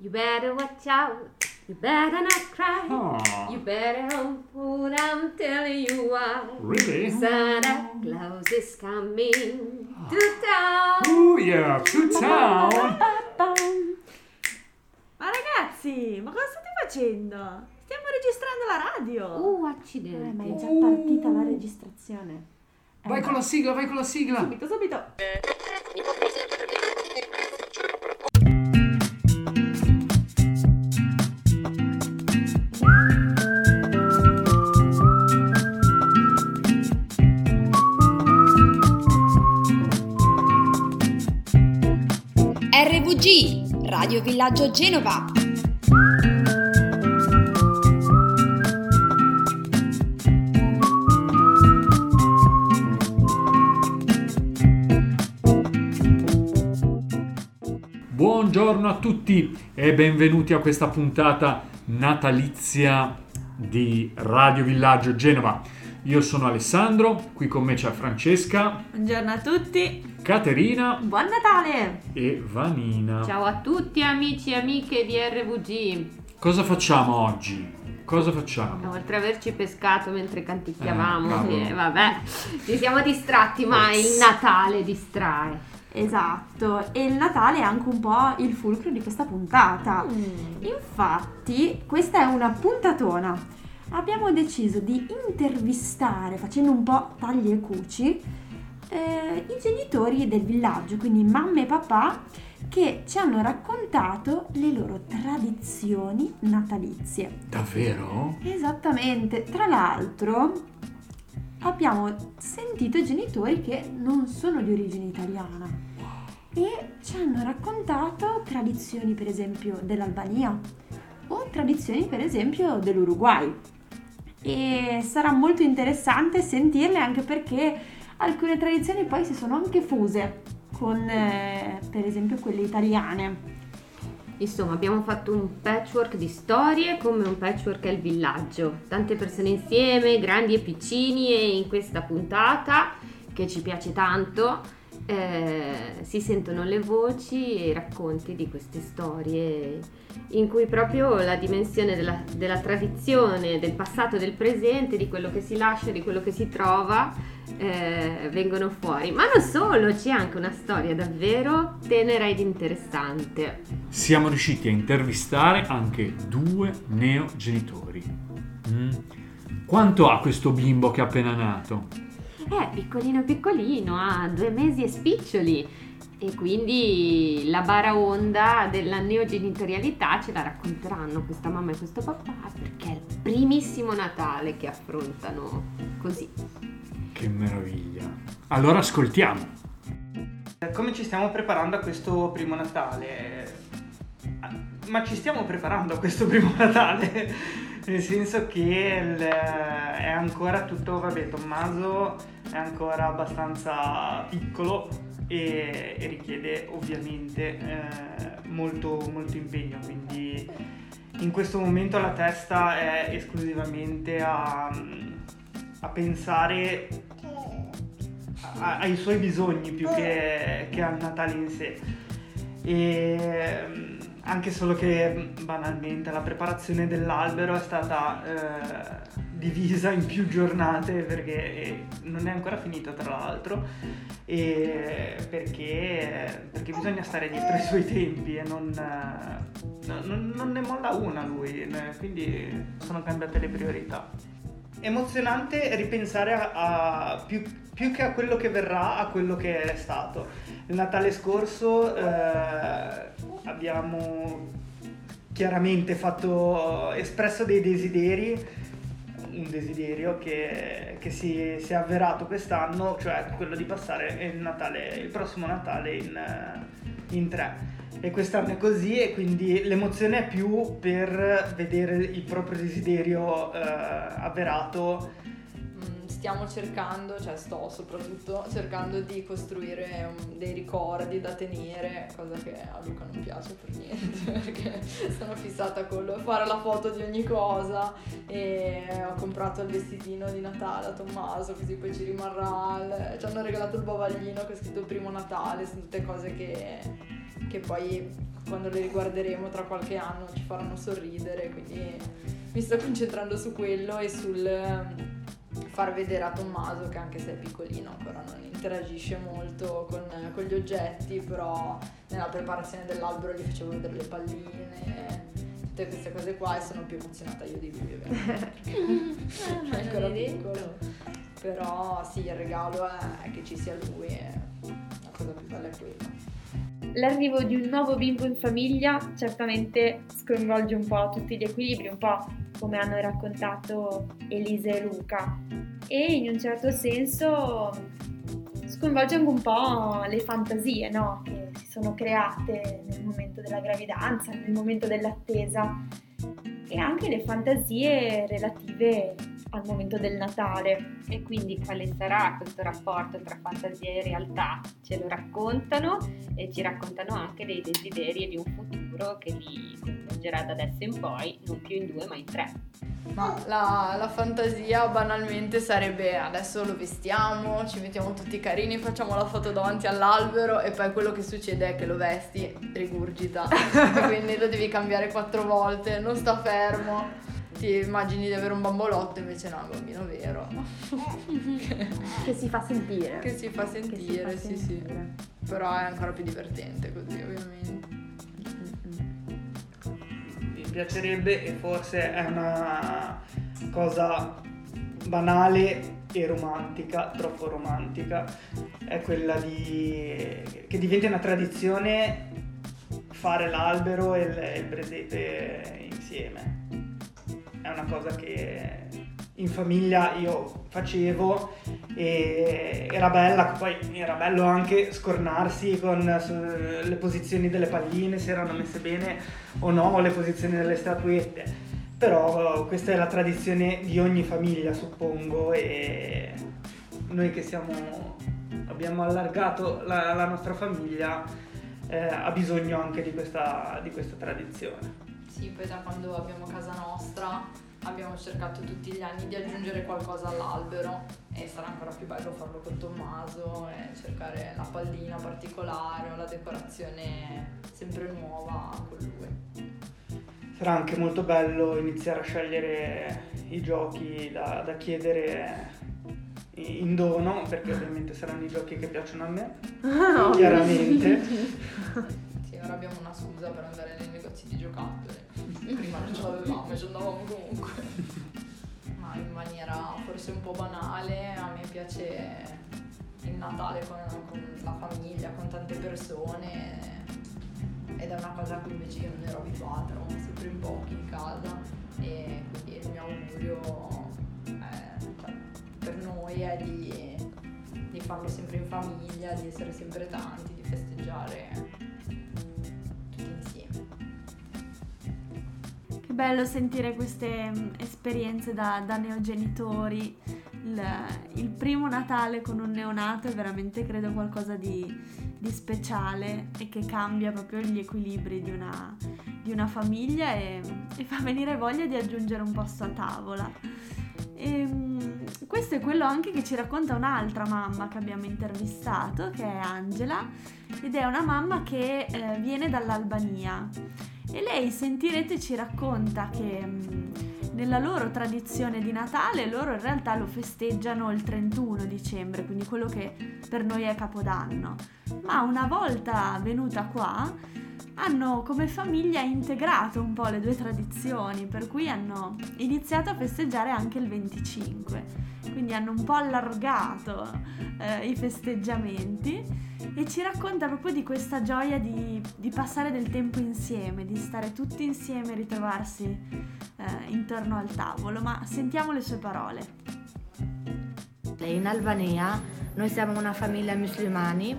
You better watch out. You better not cry. Ah. You better hold what I'm telling you why. Really? Santa Claus is coming to town. Oh yeah, to town. Ma ragazzi, ma cosa state facendo? Stiamo registrando la radio. Uh, Eh, ma è accidenti. già partita la registrazione. Eh, Vai con la sigla, vai con la sigla. Subito, subito. Radio Villaggio Genova. Buongiorno a tutti e benvenuti a questa puntata natalizia di Radio Villaggio Genova. Io sono Alessandro, qui con me c'è Francesca, Buongiorno a tutti. Caterina Buon Natale. e Vanina. Ciao a tutti amici e amiche di RVG. Cosa facciamo oggi? Cosa facciamo? Oltre ad averci pescato mentre canticchiavamo, Eh, eh, vabbè, ci siamo distratti, ma il Natale distrae. Esatto, e il Natale è anche un po' il fulcro di questa puntata. Infatti, questa è una puntatona. Abbiamo deciso di intervistare, facendo un po' tagli e cuci, eh, i genitori del villaggio, quindi mamma e papà, che ci hanno raccontato le loro tradizioni natalizie. Davvero? Esattamente, tra l'altro abbiamo sentito genitori che non sono di origine italiana e ci hanno raccontato tradizioni per esempio dell'Albania o tradizioni per esempio dell'Uruguay e sarà molto interessante sentirle anche perché alcune tradizioni poi si sono anche fuse con eh, per esempio quelle italiane. Insomma, abbiamo fatto un patchwork di storie come un patchwork è il villaggio. Tante persone insieme, grandi e piccini e in questa puntata che ci piace tanto eh, si sentono le voci e i racconti di queste storie in cui proprio la dimensione della, della tradizione, del passato del presente, di quello che si lascia, di quello che si trova, eh, vengono fuori. Ma non solo, c'è anche una storia davvero tenera ed interessante. Siamo riusciti a intervistare anche due neogenitori. Mm. Quanto ha questo bimbo che è appena nato? Eh, piccolino piccolino, ha due mesi e spiccioli. E quindi la baraonda della neogenitorialità ce la racconteranno questa mamma e questo papà perché è il primissimo Natale che affrontano così. Che meraviglia. Allora ascoltiamo. Come ci stiamo preparando a questo primo Natale? Ma ci stiamo preparando a questo primo Natale? Nel senso che il- è ancora tutto, vabbè, Tommaso è ancora abbastanza piccolo e, e richiede ovviamente eh, molto, molto impegno, quindi in questo momento la testa è esclusivamente a, a pensare a- ai suoi bisogni più che, che al Natale in sé. E anche solo che mm, banalmente la preparazione dell'albero è stata eh, divisa in più giornate perché eh, non è ancora finita tra l'altro e perché, perché bisogna stare dietro ai suoi tempi e non, eh, non- non ne molla una lui, eh, quindi sono cambiate le priorità emozionante ripensare a, a- più, più che a quello che verrà, a quello che è stato. Il Natale scorso eh, abbiamo chiaramente fatto, espresso dei desideri, un desiderio che, che si, si è avverato quest'anno, cioè quello di passare il, Natale, il prossimo Natale in, eh, in tre. E quest'anno è così e quindi l'emozione è più per vedere il proprio desiderio eh, avverato. Mm, Stiamo cercando, cioè sto soprattutto cercando di costruire um, dei ricordi da tenere, cosa che a Luca non piace per niente, perché sono fissata con fare la foto di ogni cosa e ho comprato il vestitino di Natale a Tommaso, così poi ci rimarrà, ci hanno regalato il bavaglino che è scritto primo Natale, sono tutte cose che, che poi quando le riguarderemo tra qualche anno ci faranno sorridere, quindi mi sto concentrando su quello e sul ehm, far vedere a Tommaso che anche se è piccolino ancora non interagisce molto con, con gli oggetti, però nella preparazione dell'albero gli facevo vedere le palline, tutte queste cose qua e sono più emozionata io di lui ovviamente. è ancora piccolo. Però sì, il regalo è che ci sia lui e la cosa più bella è quella. L'arrivo di un nuovo bimbo in famiglia certamente sconvolge un po' tutti gli equilibri, un po' come hanno raccontato Elisa e Luca. E in un certo senso sconvolge anche un po' le fantasie no? che si sono create nel momento della gravidanza, nel momento dell'attesa e anche le fantasie relative al momento del Natale. E quindi quale sarà questo rapporto tra fantasia e realtà? Ce lo raccontano e ci raccontano anche dei desideri e di un futuro che li coinvolgerà da adesso in poi, non più in due ma in tre. Ma la, la fantasia banalmente sarebbe adesso lo vestiamo, ci mettiamo tutti carini, facciamo la foto davanti all'albero e poi quello che succede è che lo vesti, rigurgita, quindi lo devi cambiare quattro volte, non sta fermo. Ti immagini di avere un bambolotto, invece no, è un bambino vero. Che si fa sentire. che si fa Che si sentire, fa sì sentire. sì. Però è ancora più divertente così, ovviamente. Mi piacerebbe e forse è una cosa banale e romantica, troppo romantica, è quella di che diventi una tradizione fare l'albero e il, e il presepe insieme. È una cosa che in famiglia io facevo e era bella, poi era bello anche scornarsi con eh, le posizioni delle palline, se erano messe bene o no, le posizioni delle statuette. Però questa è la tradizione di ogni famiglia, suppongo, e noi che siamo, abbiamo allargato la, la nostra famiglia eh, ha bisogno anche di questa, di questa tradizione. Sì, poi da quando abbiamo casa nostra abbiamo cercato tutti gli anni di aggiungere qualcosa all'albero e sarà ancora più bello farlo con Tommaso e cercare la pallina particolare o la decorazione sempre nuova con lui. Sarà anche molto bello iniziare a scegliere i giochi da, da chiedere in dono, perché ovviamente saranno i giochi che piacciono a me, chiaramente. Sì, ora abbiamo una scusa per andare nei negozi di giocattoli. Prima non ce l'avevamo e ci andavamo comunque. Ma in maniera forse un po' banale, a me piace il Natale con, con la famiglia, con tante persone. Ed è una cosa a cui invece io non ero abituata, eravamo sempre in pochi in casa. E quindi il mio augurio è, cioè, per noi è di, di farlo sempre in famiglia, di essere sempre tanti, di festeggiare bello sentire queste mm, esperienze da, da neogenitori. Il, il primo Natale con un neonato è veramente, credo, qualcosa di, di speciale e che cambia proprio gli equilibri di una, di una famiglia e, e fa venire voglia di aggiungere un posto a tavola. E, mm, questo è quello anche che ci racconta un'altra mamma che abbiamo intervistato, che è Angela, ed è una mamma che eh, viene dall'Albania. E lei, sentirete, ci racconta che nella loro tradizione di Natale loro in realtà lo festeggiano il 31 dicembre, quindi quello che per noi è Capodanno. Ma una volta venuta qua hanno come famiglia integrato un po' le due tradizioni, per cui hanno iniziato a festeggiare anche il 25, quindi hanno un po' allargato eh, i festeggiamenti e ci racconta proprio di questa gioia di, di passare del tempo insieme, di stare tutti insieme e ritrovarsi eh, intorno al tavolo, ma sentiamo le sue parole. In Albania noi siamo una famiglia musulmani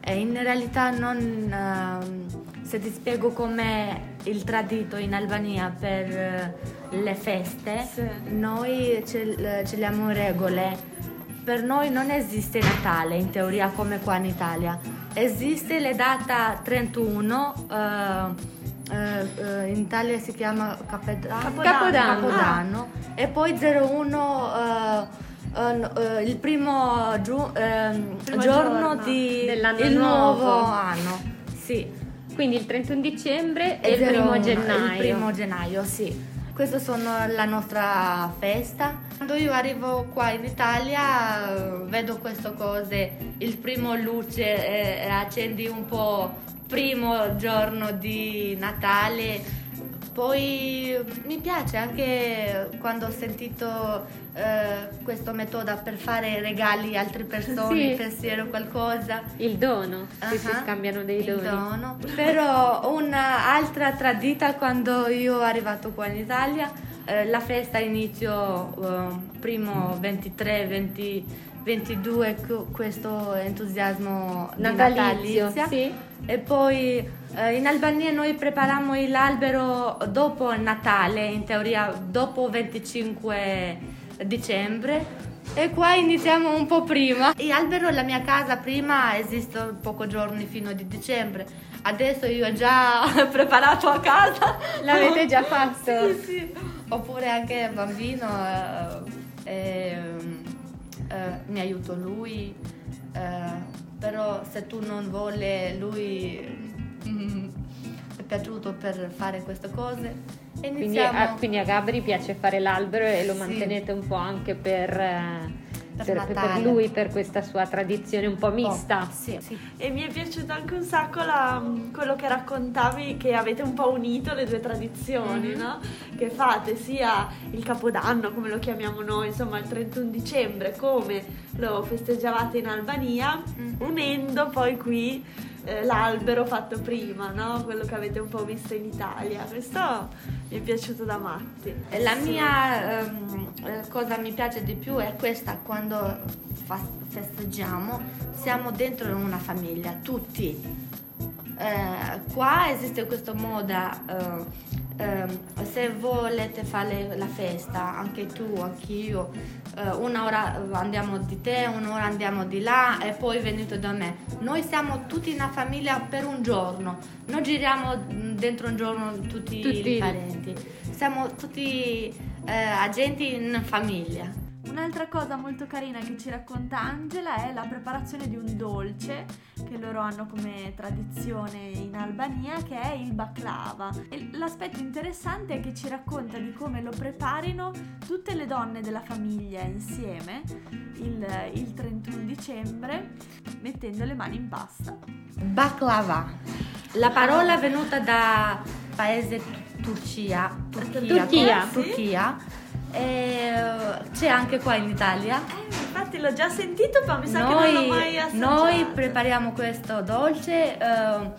e in realtà non, ehm, se ti spiego com'è il tradito in Albania per eh, le feste, noi ce- celiamo regole. Per noi non esiste Natale in teoria come qua in Italia. Esiste la data 31, eh, eh, eh, in Italia si chiama Capodanno, Capodanno. Capodanno, e poi 01 eh, no, eh, il primo, giu- ehm, Primo giorno, giorno di il nuovo nuovo. anno. Sì. Quindi il 31 dicembre e il primo gennaio. Il primo gennaio, sì. Questa sono la nostra festa. Quando io arrivo qua in Italia vedo queste cose, il primo luce eh, accendi un po' primo giorno di Natale. Poi mi piace anche quando ho sentito eh, questo metodo per fare regali a altre persone, Sì. pensiero qualcosa. Il dono, che si scambiano dei il doni. dono. Però un'altra tradita quando io sono arrivato qua in Italia, eh, la festa inizio eh, primo 23, 20, 22 cu- questo entusiasmo Natalizio, natalizia. sì. E poi in Albania noi prepariamo l'albero dopo il Natale, in teoria dopo 25 dicembre. E qua iniziamo un po' prima. L'albero, la mia casa prima esiste pochi giorni fino di dicembre. Adesso io ho già preparato a casa. L'avete già fatto? Sì, sì. Oppure anche bambino, eh, ehm, eh, mi aiuto lui, eh, però se tu non vuole lui mm, è piaciuto per fare queste cose. E Quindi iniziamo a, quindi a Gabri piace fare l'albero e lo Sì. mantenete un po' anche per, eh, Per per- per lui, per questa sua tradizione un po' mista. Oh, sì, sì. E mi è piaciuto anche un sacco la- quello che raccontavi che avete un po' unito le due tradizioni, Mhm. no? Che fate sia il Capodanno, come lo chiamiamo noi, insomma il 31 dicembre, come lo festeggiavate in Albania, Mhm. unendo poi qui eh, l'albero fatto prima, no? Quello che avete un po' visto in Italia. Questo mi è piaciuto da matti. La mia ehm, eh, cosa mi piace di più è questa, quando festeggiamo siamo dentro una famiglia, tutti. Eh, qua esiste questa moda, eh, ehm, se volete fare la festa, anche tu, anch'io, eh, una ora andiamo di te, un'ora andiamo di là e poi venite da me. Noi siamo tutti una famiglia per un giorno, non giriamo mm, dentro un giorno tutti, Tutti. i parenti, siamo tutti eh, agenti in famiglia. Un'altra cosa molto carina che ci racconta Angela è la preparazione di un dolce che loro hanno come tradizione in Albania che è il baklava. E l'aspetto interessante è che ci racconta di come lo preparino tutte le donne della famiglia insieme il, il 31 dicembre mettendo le mani in pasta. Baklava. La parola è venuta da paese Turcia, Turchia, Turchia, sì. Turchia. E, c'è anche qua in Italia. Eh, infatti l'ho già sentito ma mi sa che non l'ho mai assaggiato. noi prepariamo questo dolce, eh,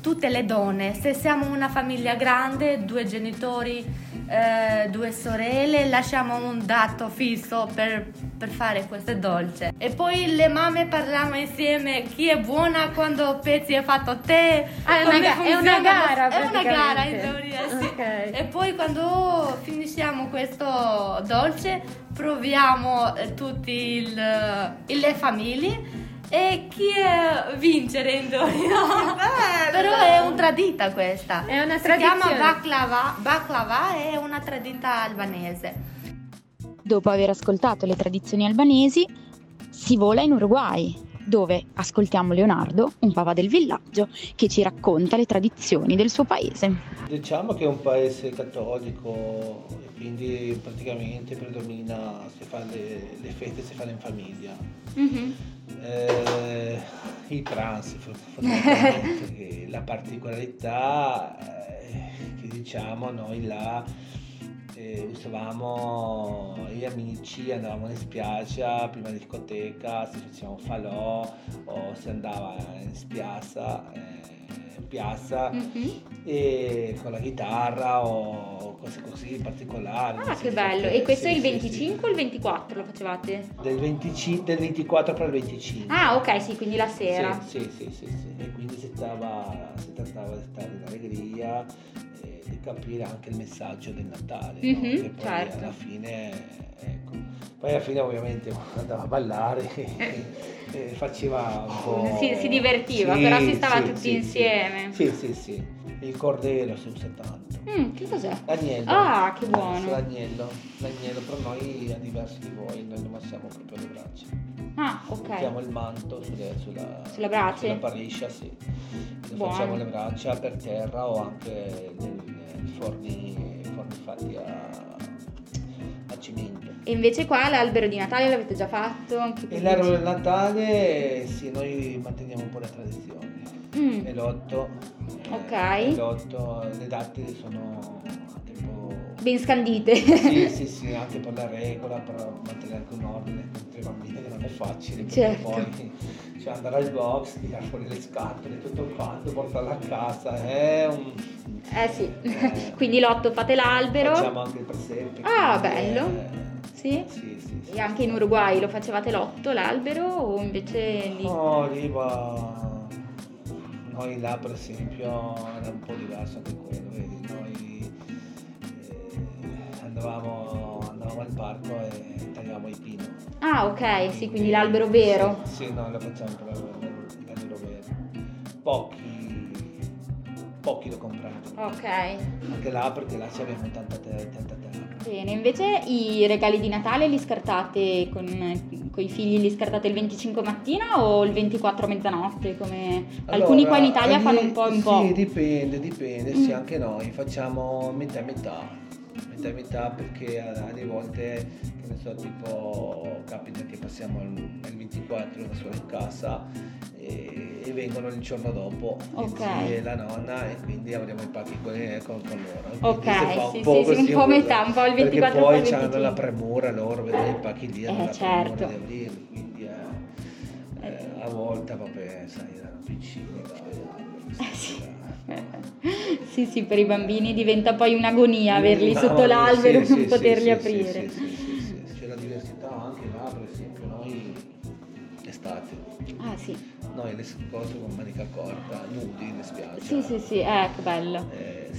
tutte le donne, se siamo una famiglia grande, due genitori, eh, due sorelle, lasciamo un dato fisso per, per fare questo dolce. E poi le mamme parliamo insieme chi è buona quando pezzi è fatto te. Ah, è una è una gara, È una gara in teoria, sì. Ok. E poi quando finisciamo questo dolce proviamo eh, tutti il- le famiglie e chi è vincere in teoria. Però è una tradita questa. È una Si chiama tradizione. baklava, baklava è una tradita albanese. Dopo aver ascoltato le tradizioni albanesi, si vola in Uruguay, dove ascoltiamo Leonardo, un papà del villaggio, che ci racconta le tradizioni del suo paese. Diciamo che è un paese cattolico e quindi praticamente predomina, si fa le, le feste si fanno in famiglia. Eh, I pranzi fondamentalmente, la particolarità eh, che diciamo noi là eh, usavamo gli amici, andavamo in spiaggia, prima di discoteca, si faceva un falò o si andava in spiazza, eh, in piazza e con la chitarra o cose così particolari. Ah, Sì, che bello. sì, E questo sì, è il sì, 25 o il 24 lo facevate? sì. Del, 25 del 24 per il 25. Ah, ok, sì, quindi la sera. Sì, sì, sì, sì, sì. E quindi si, stava, si trattava di stare in allegria e capire anche il messaggio del Natale, no? Mhm, che poi certo. alla fine, ecco. Poi alla fine ovviamente andava a ballare eh, faceva un po'... Si- si divertiva, Sì, però si stava sì, tutti sì, insieme. Sì, sì, sì. Il cordero si usa tanto. Mm, che cos'è? L'agnello. Ah, che buono. L'agnello. L'agnello per noi è diverso di voi, noi lo massiamo proprio le braccia. Ah, ok. Mettiamo il manto sulle- sulla, Sulla brace? sulla pariscia, sì. Lo Buono. facciamo le braccia per terra o anche nei, nei forni, forni fatti a, a cemento. E invece qua l'albero di Natale l'avete già fatto? Anche E l'albero del Natale, sì, noi manteniamo un po' le tradizioni. Mm. L'otto. eh, Ok. e l'otto, le date sono anche un po'... Ben scandite. Sì, sì, sì, anche per la regola, per mantenere anche un ordine con tre bambini che non è facile, perché Certo. poi cioè andare al box, tirare fuori le scatole, tutto quanto, portarla a casa, è un... Eh sì. Eh. Quindi l'otto fate l'albero. Facciamo anche il presepe. Ah, bello. eh, Sì? Sì, sì, sì. E anche in Uruguay lo facevate l'otto, l'albero, o invece lì? No, lì va... Noi là per esempio era un po' diverso anche quello, vedi, noi andavamo, andavamo al parco e tagliavamo i pino. Ah, ok, sì, quindi l'albero vero. Sì, sì, no, lo facciamo per l'albero vero. Pochi, pochi lo comprano. Ok. Anche là perché là ci abbiamo tanta, te- tanta terra. Bene, invece i regali di Natale li scartate con, i figli, li scartate il 25 mattina o il 24 a mezzanotte? Come alcuni qua in Allora, Italia fanno un po' un po'. Sì, dipende, dipende, sì, Mm. anche noi facciamo metà e metà. Metà e metà perché a- alle volte, che ne so, tipo capita che passiamo il, il 24 da sola in casa e, e vengono il giorno dopo Ok. zio e la nonna e quindi avremo i pacchi con, con, con loro. Ok, Quindi si fa sì, un po' sì, sì, così, un po' metà, un po' il 24 Perché un po' poi il hanno 25. la premura loro, vedono i pacchi lì, hanno Eh, la certo. premura di aprirli, quindi eh, eh, a volte, vabbè, sai, erano piccini, dai, Eh, sì. Sì, sì, per i bambini diventa poi un'agonia averli No, sotto l'albero e sì, non sì, poterli sì, aprire. Sì, sì, sì, sì, C'è la diversità anche là, per esempio, noi estate, Ah, sì. noi le cose con manica corta, nudi in spiaggia. Sì, sì, sì, eh, che bello. Eh,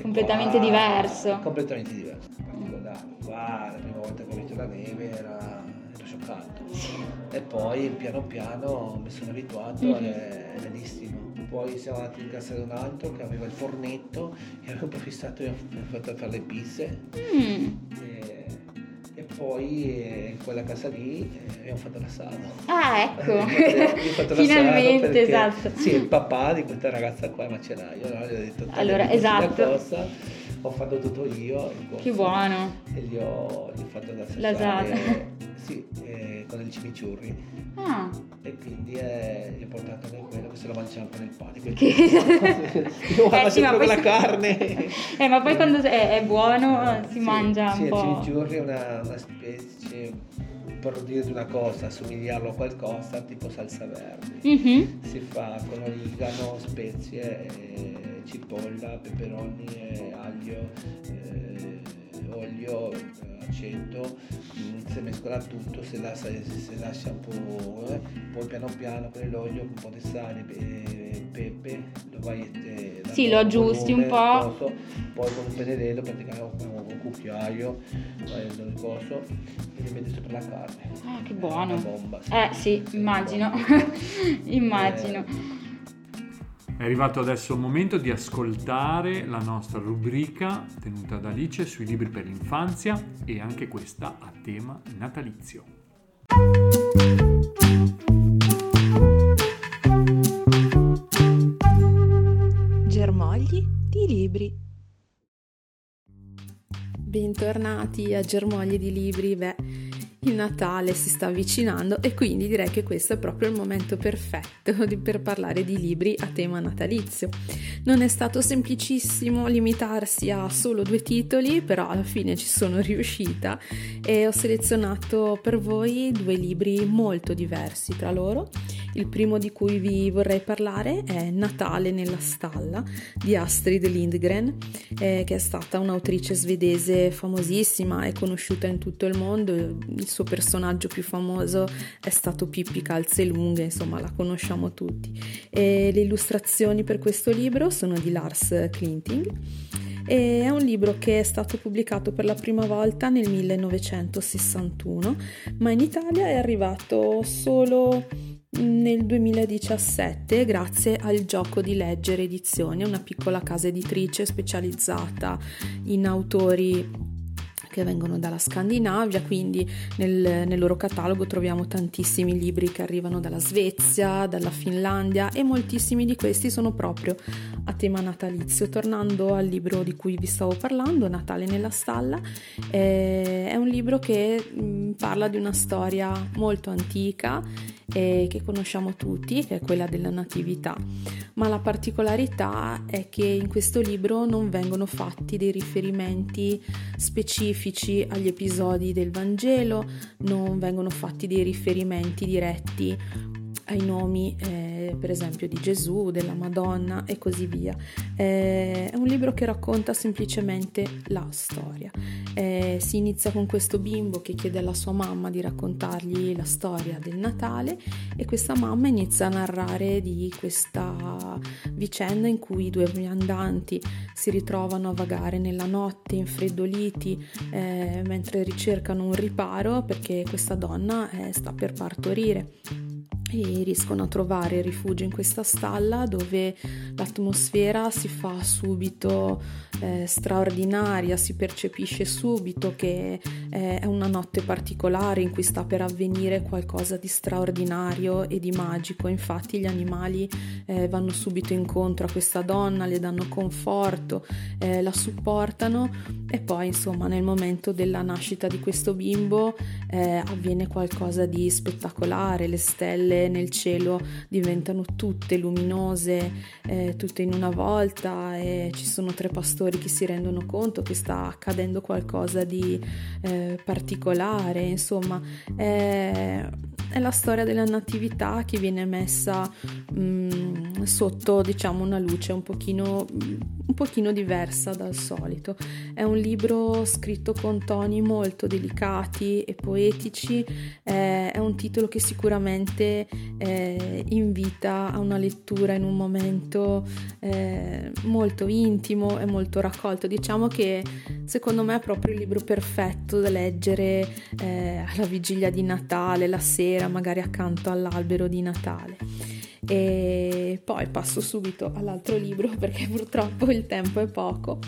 Completamente qua- diverso. Completamente diverso, particolare. Qua la prima volta che ho visto la neve era, ero scioccato. E poi piano piano mi sono abituato, Mhm. è, è bellissimo. Poi siamo andati in casa di un altro che aveva il fornetto e abbiamo approfittato e abbiamo fatto fare le pizze. Mm. E, e poi eh, in quella casa lì eh, abbiamo fatto l'assado. Ah, ecco. Abbiamo fatto Finalmente, perché- esatto. Sì, il papà di questa ragazza qua è macellaio, no? gli ho detto "Tagliami Allora, esatto. Cosa", ho fatto tutto io il Che buono. e gli ho, gli ho fatto da L'asato. sì, eh, con il cimiciurri Ah. e quindi eh, gli ho portato anche quello che se lo mangiamo con il quindi Che- io Eh, mangio sì, poi- la carne Eh, ma poi quando è, è buono si Sì, mangia sì, un il po'. chimichurri è una, una specie, per dire di una cosa, assomigliarlo a qualcosa, tipo salsa verde. Mhm. Si fa con origano, spezie, eh, cipolla, peperoni, eh, aglio, eh, olio, eh, aceto, si mescola tutto, si lascia, si lascia un po', eh, poi piano piano con l'olio, un po' di sale, eh, pepe, lo vai este, Sì, dando lo aggiusti un po'. coso, poi con un pennello, praticamente con un cucchiaio, il coso e li metti sopra la carne. Ah, che buono. bomba, sì. Eh sì, Sì, immagino. bomba. immagino. È arrivato adesso il momento di ascoltare la nostra rubrica tenuta da Alice sui libri per l'infanzia e anche questa a tema natalizio. Germogli di libri. Bentornati a Germogli di libri. Beh, il Natale si sta avvicinando e quindi direi che questo è proprio il momento perfetto per parlare di libri a tema natalizio. Non è stato semplicissimo limitarsi a solo due titoli, però alla fine ci sono riuscita e ho selezionato per voi due libri molto diversi tra loro. Il primo di cui vi vorrei parlare è Natale nella stalla di Astrid Lindgren, eh, che è stata un'autrice svedese famosissima e conosciuta in tutto il mondo. Il suo personaggio più famoso è stato Pippi Calzelunghe, insomma la conosciamo tutti. E le illustrazioni per questo libro sono di Lars Klinting. E è un libro che è stato pubblicato per la prima volta nel 1961, ma in Italia è arrivato solo nel 2017 grazie al Gioco di Leggere Edizioni, una piccola casa editrice specializzata in autori che vengono dalla Scandinavia, quindi nel, nel, loro catalogo troviamo tantissimi libri che arrivano dalla Svezia, dalla Finlandia e moltissimi di questi sono proprio a tema natalizio. Tornando al libro di cui vi stavo parlando, Natale nella stalla, eh, è un libro che mh, parla di una storia molto antica eh, che conosciamo tutti, che è quella della natività, ma la particolarità è che in questo libro non vengono fatti dei riferimenti specifici agli episodi del Vangelo, non vengono fatti dei riferimenti diretti ai nomi eh, per esempio di Gesù, della Madonna e così via. Eh, è un libro che racconta semplicemente la storia. Eh, si inizia con questo bimbo che chiede alla sua mamma di raccontargli la storia del Natale e questa mamma inizia a narrare di questa vicenda in cui i due viandanti si ritrovano a vagare nella notte infreddoliti eh, mentre ricercano un riparo perché questa donna eh, sta per partorire e riescono a trovare rifugio in questa stalla dove l'atmosfera si fa subito eh, straordinaria, si percepisce subito che eh, è una notte particolare in cui sta per avvenire qualcosa di straordinario e di magico. Infatti gli animali eh, vanno subito incontro a questa donna, le danno conforto, eh, la supportano e poi insomma nel momento della nascita di questo bimbo eh, avviene qualcosa di spettacolare, le stelle nel cielo diventano tutte luminose, eh, tutte in una volta e ci sono tre pastori che si rendono conto che sta accadendo qualcosa di eh, particolare, insomma è, è, la storia della natività che viene messa mh, mm, sotto diciamo una luce un pochino, un pochino diversa dal solito. È un libro scritto con toni molto delicati e poetici, eh, è un titolo che sicuramente eh, invita a una lettura in un momento eh, molto intimo e molto raccolto. Diciamo che secondo me è proprio il libro perfetto da leggere eh, alla vigilia di Natale, la sera, magari accanto all'albero di Natale. E poi passo subito all'altro libro perché purtroppo il tempo è poco.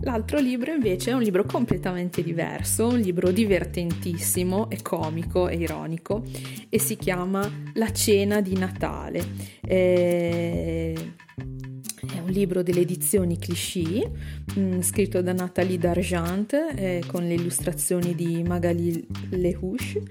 L'altro libro invece è un libro completamente diverso, un libro divertentissimo e comico e ironico e si chiama La cena di Natale. Eh, è un libro delle edizioni Clichy, mm, scritto da Nathalie D'Argent eh, con le illustrazioni di Magali Lehouche.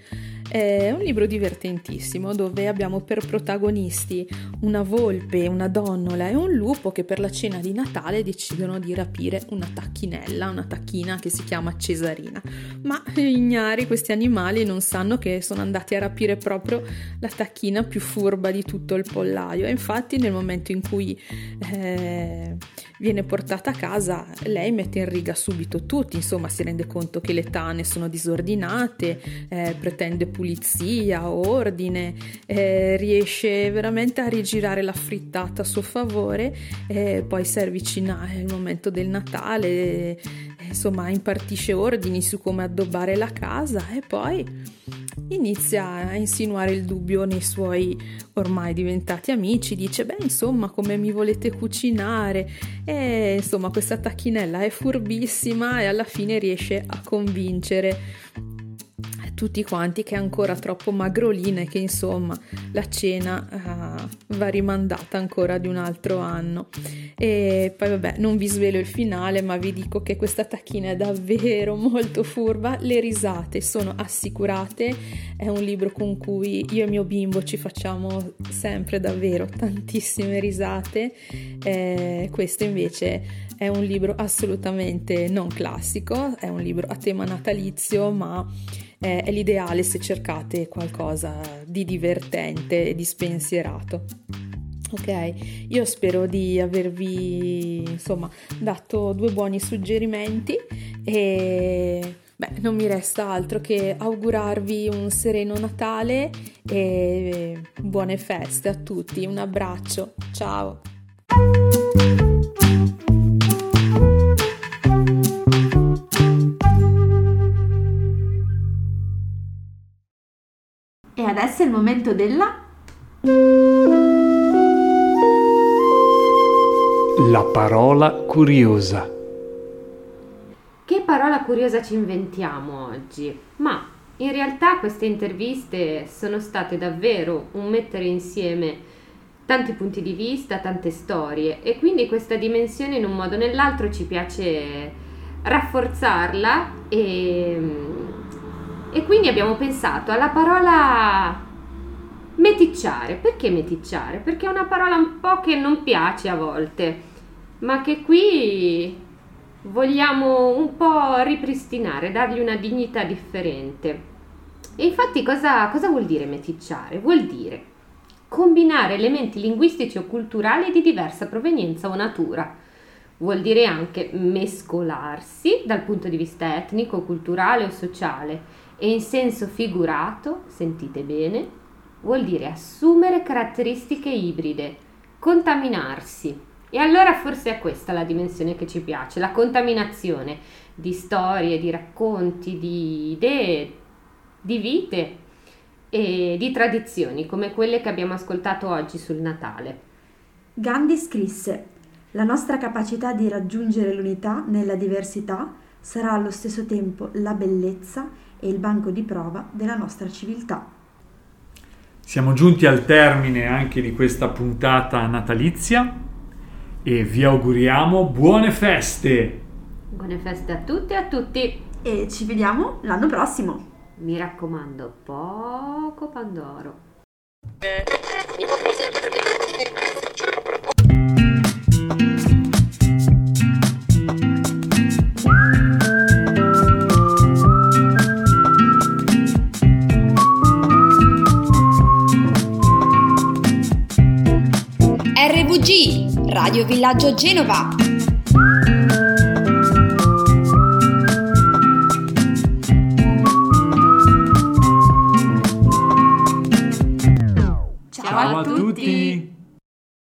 È un libro divertentissimo dove abbiamo per protagonisti una volpe, una donnola e un lupo che per la cena di Natale decidono di rapire una tacchinella, una tacchina che si chiama Cesarina. Ma ignari questi animali non sanno che sono andati a rapire proprio la tacchina più furba di tutto il pollaio e infatti nel momento in cui eh, viene portata a casa lei mette in riga subito tutti, insomma si rende conto che le tane sono disordinate, eh, pretende pulizia, ordine, eh, riesce veramente a rigirare la frittata a suo favore, eh, poi si avvicina il momento del Natale, insomma impartisce ordini su come addobbare la casa e poi inizia a insinuare il dubbio nei suoi ormai diventati amici, dice beh insomma come mi volete cucinare? E insomma questa tacchinella è furbissima e alla fine riesce a convincere tutti quanti che è ancora troppo magrolina e che insomma la cena uh, va rimandata ancora di un altro anno. E poi vabbè, non vi svelo il finale, ma vi dico che questa tacchina è davvero molto furba, le risate sono assicurate, è un libro con cui io e mio bimbo ci facciamo sempre davvero tantissime risate. Eh, questo invece è un libro assolutamente non classico, è un libro a tema natalizio, ma è, è l'ideale se cercate qualcosa di divertente e di spensierato. Ok, io spero di avervi insomma dato due buoni suggerimenti e beh, non mi resta altro che augurarvi un sereno Natale e buone feste a tutti. Un abbraccio, ciao! Adesso è il momento della La parola curiosa. Che parola curiosa ci inventiamo oggi? Ma in realtà queste interviste sono state davvero un mettere insieme tanti punti di vista, tante storie e quindi questa dimensione in un modo o nell'altro ci piace rafforzarla e, e quindi abbiamo pensato alla parola meticciare. Perché meticciare? Perché è una parola un po' che non piace a volte, ma che qui vogliamo un po' ripristinare, dargli una dignità differente. E infatti cosa, cosa vuol dire meticciare? Vuol dire combinare elementi linguistici o culturali di diversa provenienza o natura. Vuol dire anche mescolarsi dal punto di vista etnico, culturale o sociale e in senso figurato, sentite bene, vuol dire assumere caratteristiche ibride, contaminarsi. E allora forse è questa la dimensione che ci piace, la contaminazione di storie, di racconti, di idee, di vite e di tradizioni come quelle che abbiamo ascoltato oggi sul Natale. Gandhi scrisse: La nostra capacità di raggiungere l'unità nella diversità sarà allo stesso tempo la bellezza e il banco di prova della nostra civiltà. Siamo giunti al termine anche di questa puntata natalizia e vi auguriamo buone feste! Buone feste a tutte e a tutti! E ci vediamo l'anno prossimo! Mi raccomando, poco Pandoro. Radio Villaggio Genova.